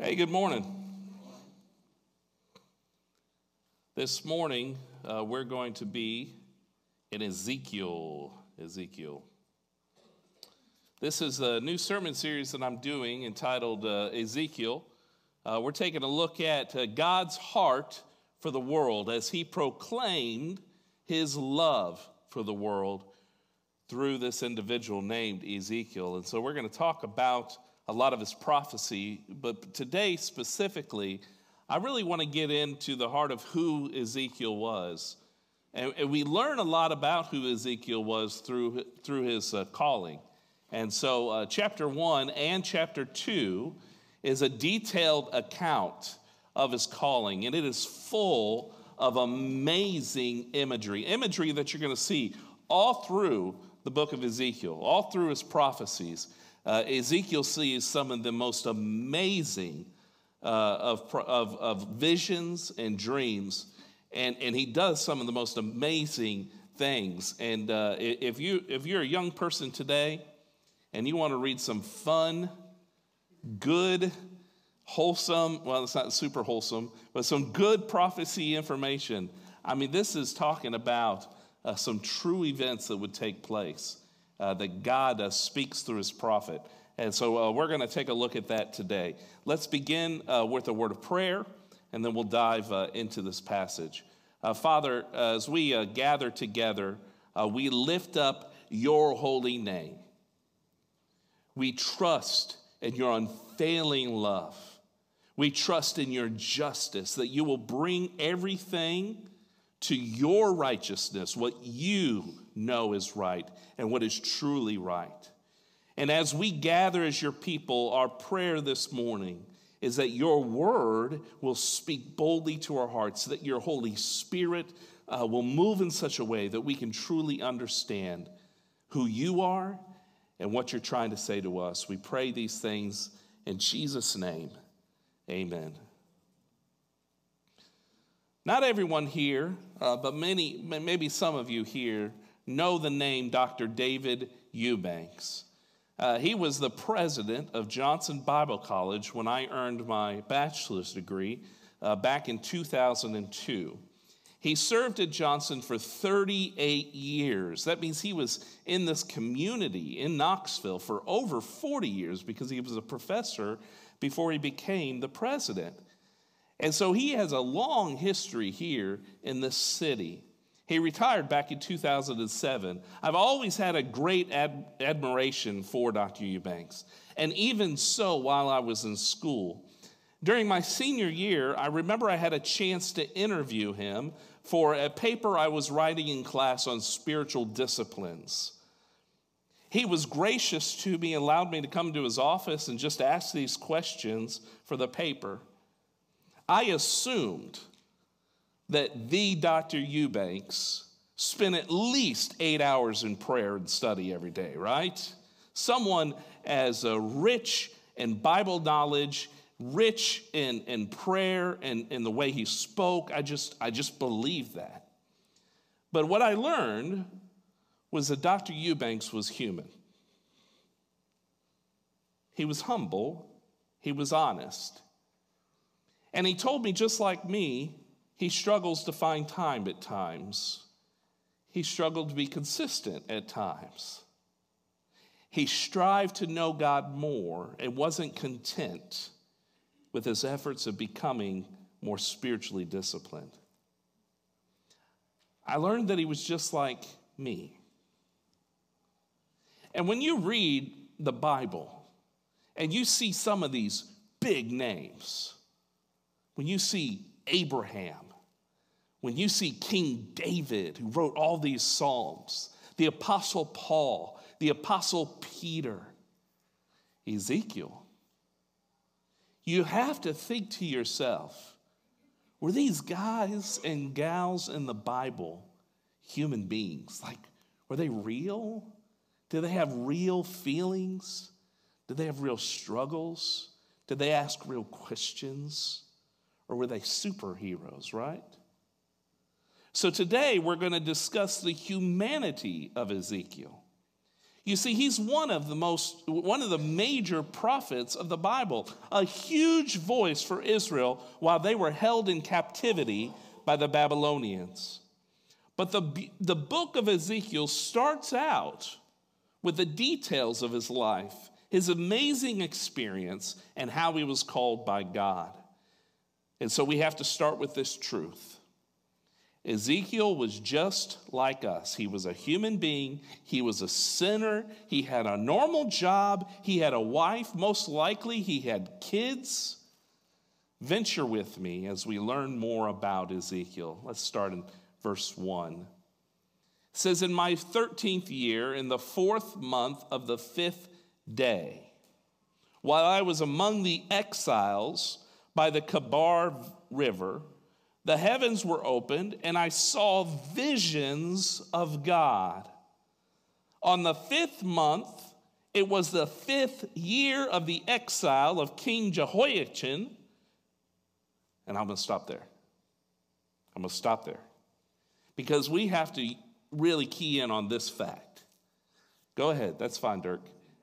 Hey, good morning. This morning, uh, we're going to be in Ezekiel. Ezekiel. This is a new sermon series that I'm doing entitled uh, Ezekiel. Uh, we're taking a look at uh, God's heart for the world as he proclaimed his love for the world through this individual named Ezekiel. And so we're going to talk about a lot of his prophecy, but today specifically, I really want to get into the heart of who Ezekiel was. And, and we learn a lot about who Ezekiel was through, through his uh, calling. And so, uh, chapter one and chapter two is a detailed account of his calling, and it is full of amazing imagery, imagery that you're going to see all through the book of Ezekiel, all through his prophecies. Uh, Ezekiel sees some of the most amazing uh, of, of, of visions and dreams, and, and he does some of the most amazing things. And uh, if, you, if you're a young person today and you want to read some fun, good, wholesome, well, it's not super wholesome, but some good prophecy information, I mean, this is talking about uh, some true events that would take place uh, that God uh, speaks through his prophet. And so uh, we're going to take a look at that today. Let's begin uh, with a word of prayer, and then we'll dive uh, into this passage. Father, as we gather together, we lift up your holy name. We trust in your unfailing love. We trust in your justice, that you will bring everything to your righteousness, what you know is right and what is truly right. And as we gather as your people, our prayer this morning is that your word will speak boldly to our hearts, that your Holy Spirit uh, will move in such a way that we can truly understand who you are and what you're trying to say to us. We pray these things in Jesus' name. Amen. Not everyone here, uh, but many, maybe some of you here, know the name Dr. David Eubanks. Uh, he was the president of Johnson Bible College when I earned my bachelor's degree uh, back in 2002. He served at Johnson for 38 years. That means he was in this community in Knoxville for over 40 years because he was a professor before he became the president. And so he has a long history here in this city. He retired back in 2007. I've always had a great ad- admiration for Dr. Eubanks. And even so, while I was in school, during my senior year, I remember I had a chance to interview him for a paper I was writing in class on spiritual disciplines. He was gracious to me, and allowed me to come to his office and just ask these questions for the paper. I assumed that the Dr. Eubanks spent at least eight hours in prayer and study every day, right? Someone as rich in Bible knowledge, rich in, in prayer and in the way he spoke. I just, I just believe that. But what I learned was that Dr. Eubanks was human. He was humble, he was honest. And he told me, just like me, he struggles to find time at times. He struggled to be consistent at times. He strived to know God more and wasn't content with his efforts of becoming more spiritually disciplined. I learned that he was just like me. And when you read the Bible and you see some of these big names, when you see Abraham, when you see King David, who wrote all these Psalms, the Apostle Paul, the Apostle Peter, Ezekiel, you have to think to yourself were these guys and gals in the Bible human beings? Like, were they real? Did they have real feelings? Did they have real struggles? Did they ask real questions? Or were they superheroes, right? So today we're going to discuss the humanity of Ezekiel. You see, he's one of the most, one of the major prophets of the Bible, a huge voice for Israel while they were held in captivity by the Babylonians. But the, the book of Ezekiel starts out with the details of his life, his amazing experience, and how he was called by God. And so we have to start with this truth. Ezekiel was just like us. He was a human being. He was a sinner. He had a normal job. He had a wife. Most likely, he had kids. Venture with me as we learn more about Ezekiel. Let's start in verse 1. It says, In my 13th year, in the fourth month of the fifth day, while I was among the exiles by the Kebar River, the heavens were opened, and I saw visions of God. On the fifth month, it was the fifth year of the exile of King Jehoiachin. And I'm going to stop there. I'm going to stop there. Because we have to really key in on this fact. Go ahead, that's fine, Dirk.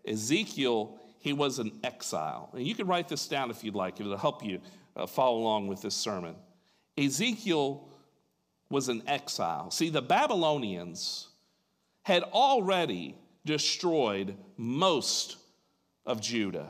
Ezekiel, he was an exile. And you can write this down if you'd like, it'll help you uh, follow along with this sermon. Ezekiel was an exile. See, the Babylonians had already destroyed most of Judah.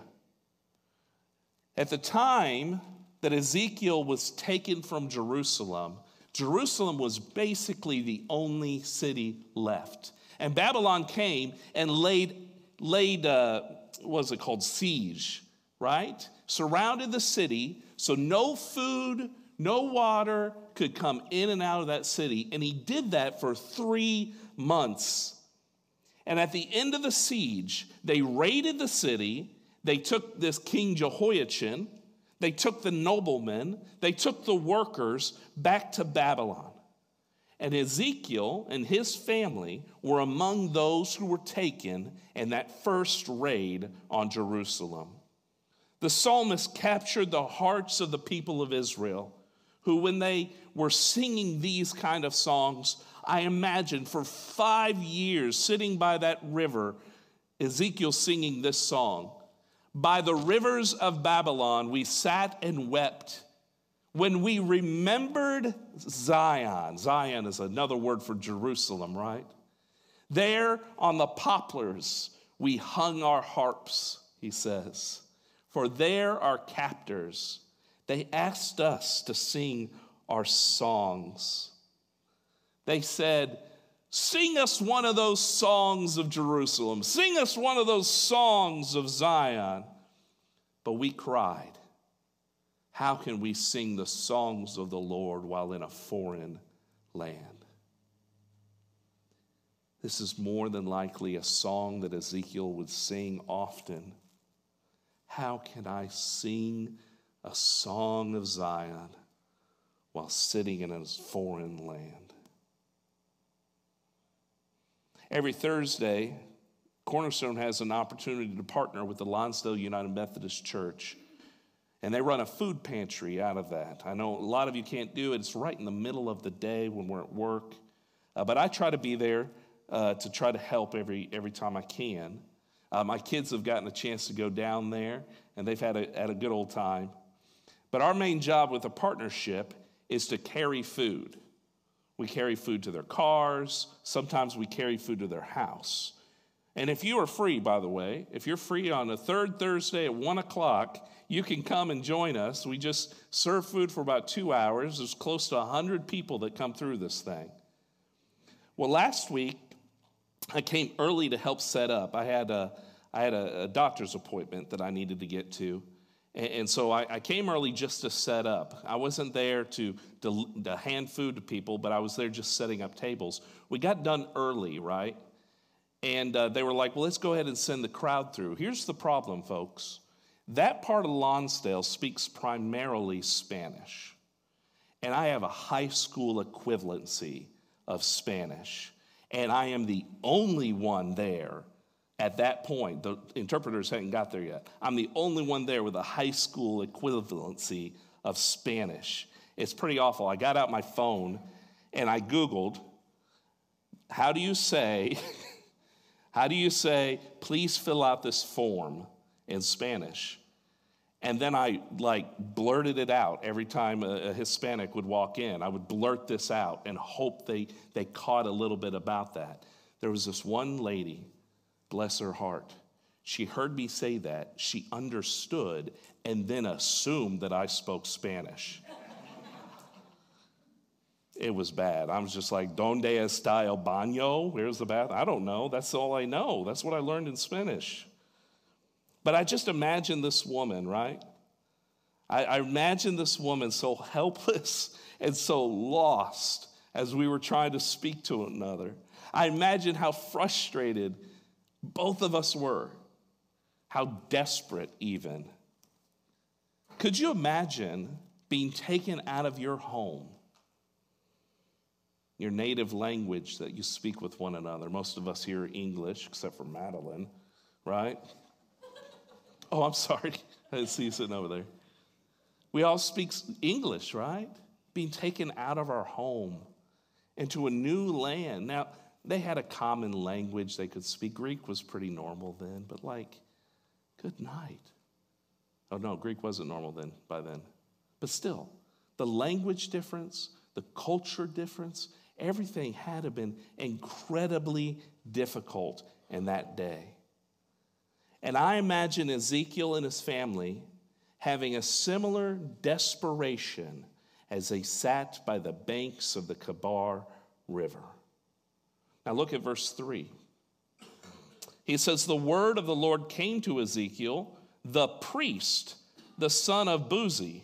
At the time that Ezekiel was taken from Jerusalem, Jerusalem was basically the only city left. And Babylon came and laid, laid uh, what was it called, siege, right? Surrounded the city, so no food, no water could come in and out of that city. And he did that for three months. And at the end of the siege, they raided the city. They took this King Jehoiachin, they took the noblemen, they took the workers back to Babylon. And Ezekiel and his family were among those who were taken in that first raid on Jerusalem. The psalmist captured the hearts of the people of Israel who, when they were singing these kind of songs, I imagine for five years sitting by that river, Ezekiel singing this song. By the rivers of Babylon, we sat and wept. When we remembered Zion, Zion is another word for Jerusalem, right? There on the poplars, we hung our harps, he says, for there our captors they asked us to sing our songs. They said, Sing us one of those songs of Jerusalem. Sing us one of those songs of Zion. But we cried, How can we sing the songs of the Lord while in a foreign land? This is more than likely a song that Ezekiel would sing often. How can I sing a song of Zion while sitting in a foreign land. Every Thursday, Cornerstone has an opportunity to partner with the Lonsdale United Methodist Church. And they run a food pantry out of that. I know a lot of you can't do it. It's right in the middle of the day when we're at work. Uh, but I try to be there uh, to try to help every, every time I can. Uh, my kids have gotten a chance to go down there, and they've had a, had a good old time. But our main job with a partnership is to carry food. We carry food to their cars, sometimes we carry food to their house. And if you are free, by the way, if you're free on a third Thursday at one o'clock, you can come and join us. We just serve food for about two hours. There's close to 100 people that come through this thing. Well, last week, I came early to help set up. I had a, I had a, a doctor's appointment that I needed to get to. And, so I, came early just to set up. I wasn't there to, to, to hand food to people, but I was there just setting up tables. We got done early, right? And uh, they were like, well, let's go ahead and send the crowd through. Here's the problem, folks that part of Lonsdale speaks primarily Spanish. And I have a high school equivalency of Spanish. And I am the only one there at that point, the interpreters hadn't got there yet. I'm the only one there with a high school equivalency of Spanish. It's pretty awful. I got out my phone and I Googled, how do you say, How do you say, please fill out this form in Spanish? And then I like blurted it out every time a, a, Hispanic would walk in. I would blurt this out and hope they, they caught a little bit about that. There was this one lady, bless her heart. She heard me say that. She understood and then assumed that I spoke Spanish. it was bad. I was just like, Donde está el baño? Where's the bath? I don't know. That's all I know. That's what I learned in Spanish. But I just imagine this woman, right? I, I imagine this woman so helpless and so lost as we were trying to speak to another. I imagine how frustrated both of us were, how desperate, even. Could you imagine being taken out of your home, your native language that you speak with one another? Most of us hear English, except for Madeline, right? Oh, I'm sorry. I didn't see you sitting over there. We all speak English, right? Being taken out of our home into a new land. Now, they had a common language they could speak. Greek was pretty normal then, but like, good night. Oh, no, Greek wasn't normal then, by then. But still, the language difference, the culture difference, everything had to have been incredibly difficult in that day. And I imagine Ezekiel and his family having a similar desperation as they sat by the banks of the Kebar River. Now look at verse 3. He says, The word of the Lord came to Ezekiel, the priest, the son of Buzi,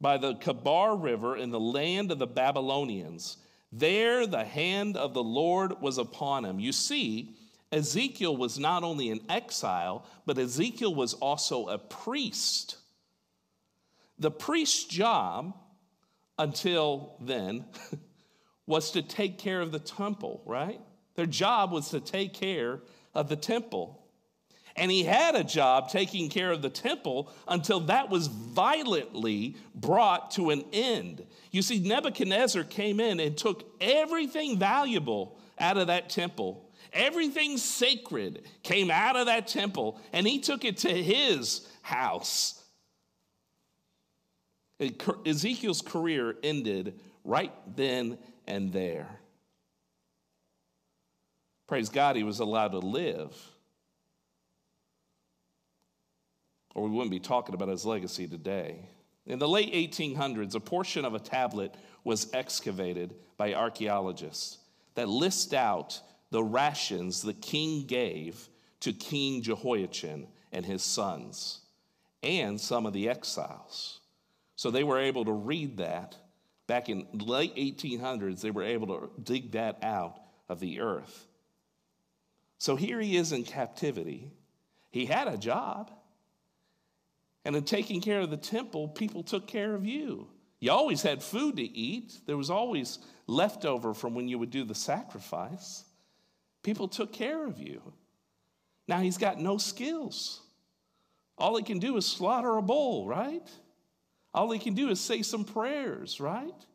by the Kebar River in the land of the Babylonians. There the hand of the Lord was upon him. You see, Ezekiel was not only an exile, but Ezekiel was also a priest. The priest's job until then was to take care of the temple, right? Their job was to take care of the temple. And he had a job taking care of the temple until that was violently brought to an end. You see, Nebuchadnezzar came in and took everything valuable out of that temple Everything sacred came out of that temple and he took it to his house. Ezekiel's career ended right then and there. Praise God, he was allowed to live. Or we wouldn't be talking about his legacy today. In the late 1800s, a portion of a tablet was excavated by archaeologists that list out the rations the king gave to King Jehoiachin and his sons and some of the exiles. So they were able to read that back in late 1800s they were able to dig that out of the earth. So here he is in captivity. He had a job. And in taking care of the temple, people took care of you. You always had food to eat. There was always leftover from when you would do the sacrifice. People took care of you. Now he's got no skills. All he can do is slaughter a bull, right? All he can do is say some prayers, right?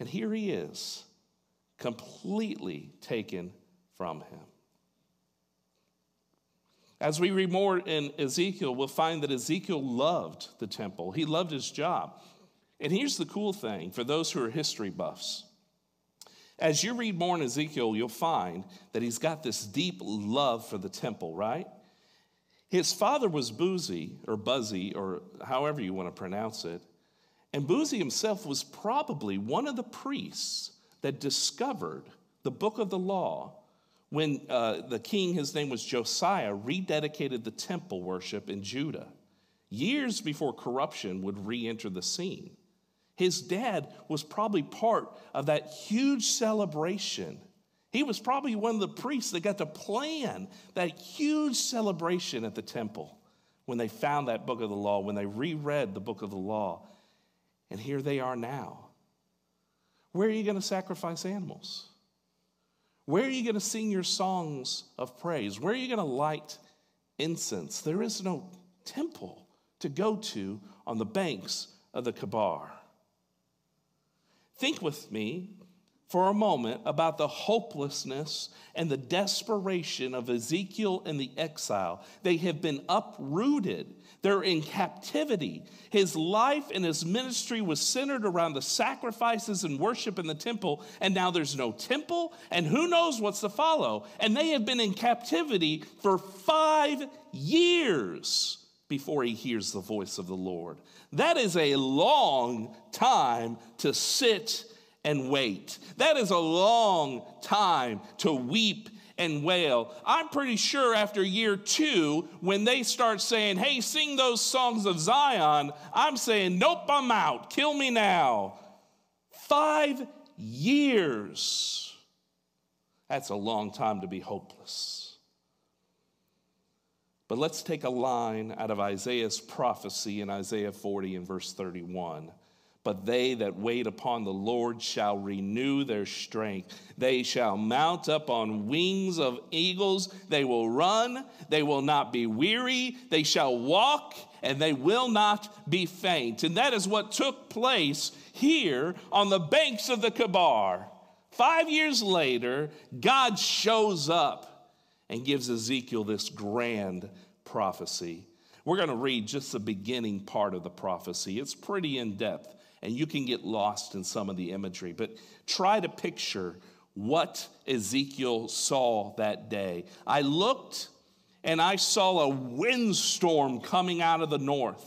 And here he is, completely taken from him. As we read more in Ezekiel, we'll find that Ezekiel loved the temple, he loved his job. And here's the cool thing for those who are history buffs as you read more in Ezekiel, you'll find that he's got this deep love for the temple, right? His father was Buzi, or Buzzy, or however you want to pronounce it. And Buzi himself was probably one of the priests that discovered the book of the law when uh, the king, his name was Josiah, rededicated the temple worship in Judah, years before corruption would re enter the scene. His dad was probably part of that huge celebration. He was probably one of the priests that got to plan that huge celebration at the temple when they found that book of the law, when they reread the book of the law. And here they are now. Where are you going to sacrifice animals? Where are you going to sing your songs of praise? Where are you going to light incense? There is no temple to go to on the banks of the Kebar. Think with me for a moment about the hopelessness and the desperation of Ezekiel and the exile. They have been uprooted, they're in captivity. His life and his ministry was centered around the sacrifices and worship in the temple, and now there's no temple, and who knows what's to follow. And they have been in captivity for five years before he hears the voice of the Lord. That is a long time to sit and wait. That is a long time to weep and wail. I'm pretty sure after year two, when they start saying, hey, sing those songs of Zion, I'm saying, nope, I'm out. Kill me now. Five years. That's a long time to be hopeless. But let's take a line out of Isaiah's prophecy in Isaiah 40 and verse 31. But they that wait upon the Lord shall renew their strength. They shall mount up on wings of eagles. They will run, they will not be weary. They shall walk, and they will not be faint. And that is what took place here on the banks of the Chebar. Five years later, God shows up and gives Ezekiel this grand prophecy. We're going to read just the beginning part of the prophecy. It's pretty in depth and you can get lost in some of the imagery. But try to picture what Ezekiel saw that day. I looked and I saw a windstorm coming out of the north,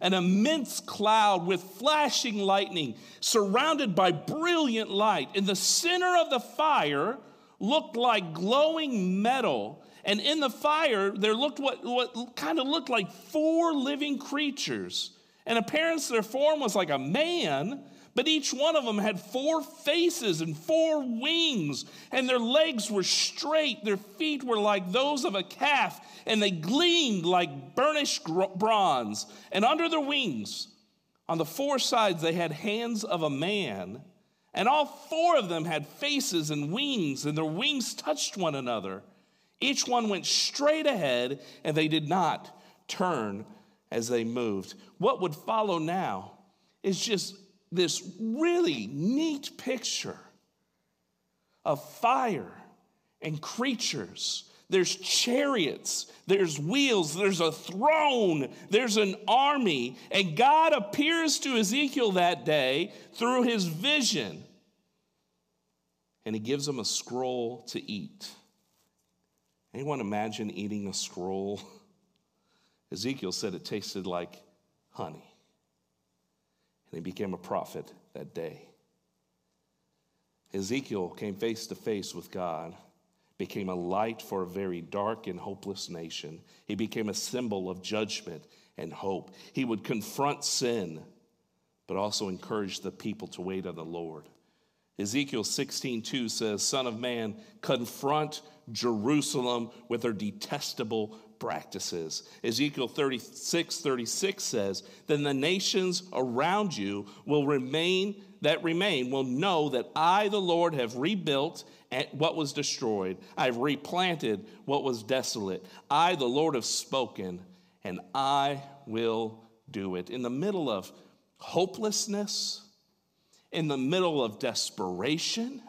an immense cloud with flashing lightning, surrounded by brilliant light. In the center of the fire looked like glowing metal. And in the fire, there looked what, what kind of looked like four living creatures. In appearance, their form was like a man, but each one of them had four faces and four wings, and their legs were straight. Their feet were like those of a calf, and they gleamed like burnished bronze. And under their wings, on the four sides, they had hands of a man. And all four of them had faces and wings, and their wings touched one another. Each one went straight ahead, and they did not turn as they moved. What would follow now is just this really neat picture of fire and creatures. There's chariots, there's wheels, there's a throne, there's an army. And God appears to Ezekiel that day through his vision. And he gives him a scroll to eat. Anyone imagine eating a scroll? Ezekiel said it tasted like honey. And he became a prophet that day. Ezekiel came face to face with God, became a light for a very dark and hopeless nation. He became a symbol of judgment and hope. He would confront sin, but also encourage the people to wait on the Lord. Ezekiel 16:2 says, "Son of man, confront Jerusalem with her detestable practices. Ezekiel 36 36 says, Then the nations around you will remain, that remain, will know that I, the Lord, have rebuilt what was destroyed. I've replanted what was desolate. I, the Lord, have spoken, and I will do it. In the middle of hopelessness, in the middle of desperation,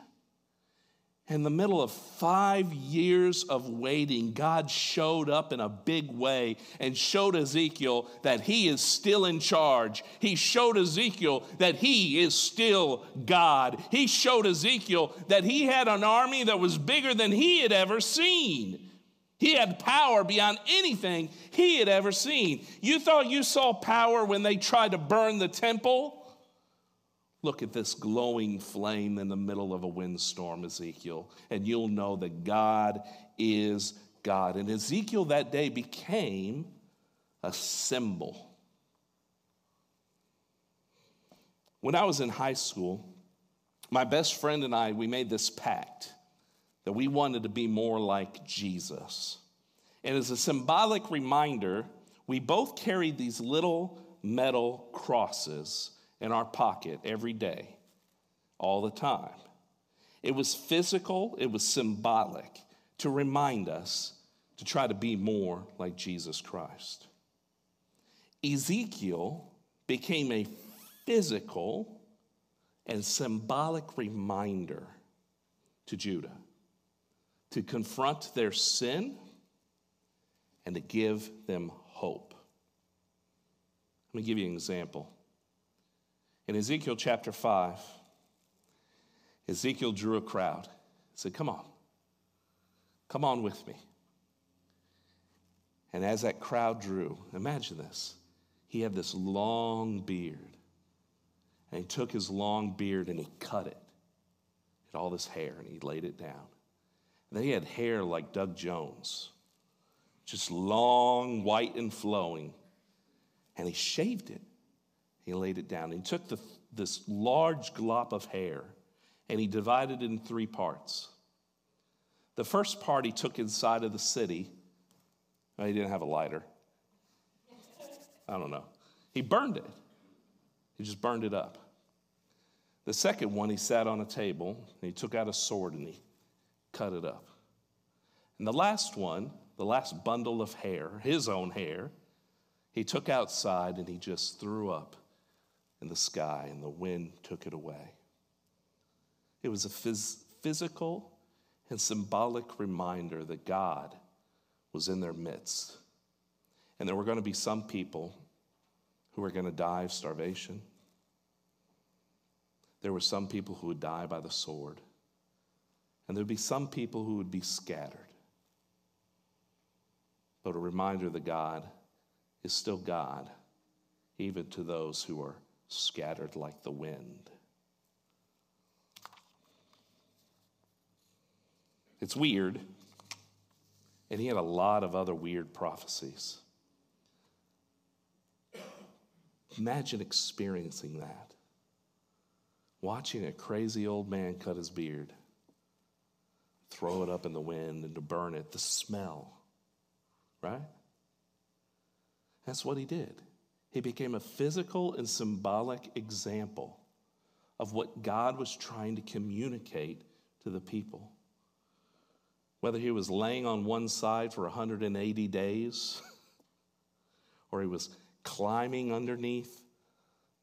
in the middle of five years of waiting, God showed up in a big way and showed Ezekiel that he is still in charge. He showed Ezekiel that he is still God. He showed Ezekiel that he had an army that was bigger than he had ever seen. He had power beyond anything he had ever seen. You thought you saw power when they tried to burn the temple? Look at this glowing flame in the middle of a windstorm, Ezekiel, and you'll know that God is God. And Ezekiel that day became a symbol. When I was in high school, my best friend and I, we made this pact that we wanted to be more like Jesus. And as a symbolic reminder, we both carried these little metal crosses in our pocket every day, all the time. It was physical, it was symbolic to remind us to try to be more like Jesus Christ. Ezekiel became a physical and symbolic reminder to Judah to confront their sin and to give them hope. Let me give you an example. In Ezekiel chapter 5, Ezekiel drew a crowd. He said, Come on, come on with me. And as that crowd drew, imagine this. He had this long beard. And he took his long beard and he cut it. He had all this hair and he laid it down. And then he had hair like Doug Jones, just long, white, and flowing. And he shaved it. He laid it down. He took the, this large glop of hair and he divided it in three parts. The first part he took inside of the city. he didn't have a lighter. I don't know. He burned it. He just burned it up. The second one, he sat on a table and he took out a sword and he cut it up. And the last one, the last bundle of hair, his own hair, he took outside and he just threw up in the sky and the wind took it away. It was a phys- physical and symbolic reminder that God was in their midst. And there were going to be some people who were going to die of starvation. There were some people who would die by the sword. And there would be some people who would be scattered. But a reminder that God is still God, even to those who are scattered like the wind. It's weird. And he had a lot of other weird prophecies. Imagine experiencing that. Watching a crazy old man cut his beard, throw it up in the wind, and to burn it, the smell, right? That's what he did. He became a physical and symbolic example of what God was trying to communicate to the people whether he was laying on one side for 180 days or he was climbing underneath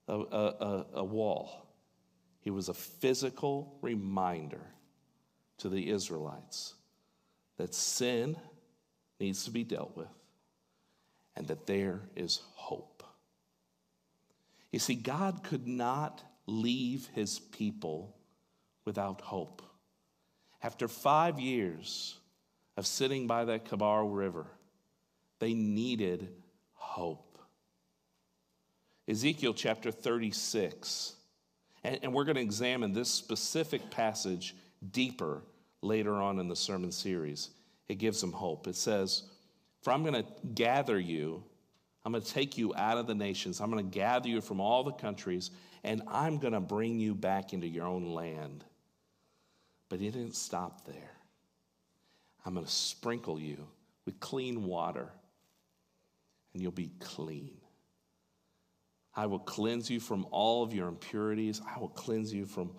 a, a, a, wall, he was a physical reminder to the Israelites that sin needs to be dealt with and that there is hope. You see, God could not leave his people without hope. After five years of sitting by that Kebar River, they needed hope. Ezekiel chapter 36, and, and we're going to examine this specific passage deeper later on in the sermon series. It gives them hope. It says, For I'm going to gather you, I'm going to take you out of the nations, I'm going to gather you from all the countries, and I'm going to bring you back into your own land. But he didn't stop there. I'm going to sprinkle you with clean water, and you'll be clean. I will cleanse you from all of your impurities. I will cleanse you from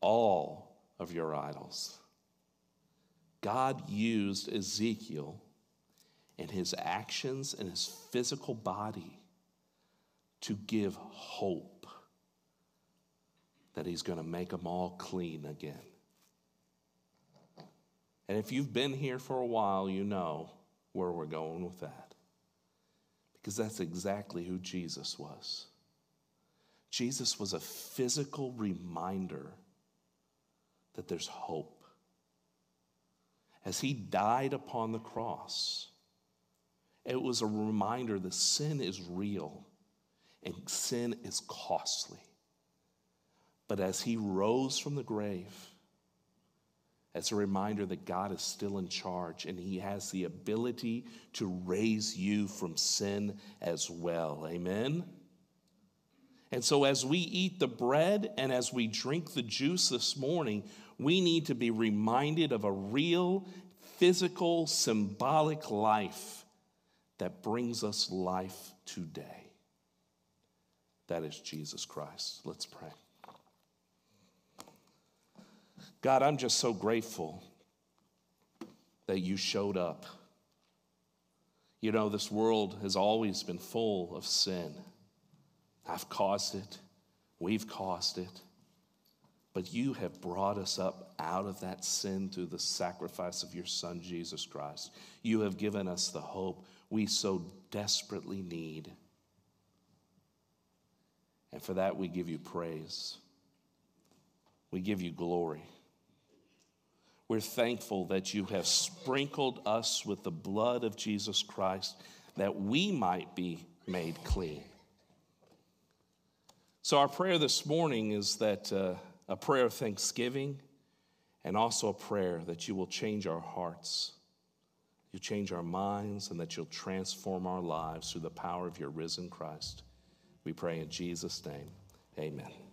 all of your idols. God used Ezekiel and his actions and his physical body to give hope that he's going to make them all clean again. And if you've been here for a while, you know where we're going with that. Because that's exactly who Jesus was. Jesus was a physical reminder that there's hope. As he died upon the cross, it was a reminder that sin is real and sin is costly. But as he rose from the grave, as a reminder that God is still in charge and He has the ability to raise you from sin as well. Amen? And so, as we eat the bread and as we drink the juice this morning, we need to be reminded of a real, physical, symbolic life that brings us life today. That is Jesus Christ. Let's pray. God, I'm just so grateful that you showed up. You know, this world has always been full of sin. I've caused it, we've caused it. But you have brought us up out of that sin through the sacrifice of your Son, Jesus Christ. You have given us the hope we so desperately need. And for that, we give you praise. We give you glory. We're thankful that you have sprinkled us with the blood of Jesus Christ that we might be made clean. So, our prayer this morning is that uh, a prayer of thanksgiving and also a prayer that you will change our hearts, you change our minds, and that you'll transform our lives through the power of your risen Christ. We pray in Jesus' name. Amen.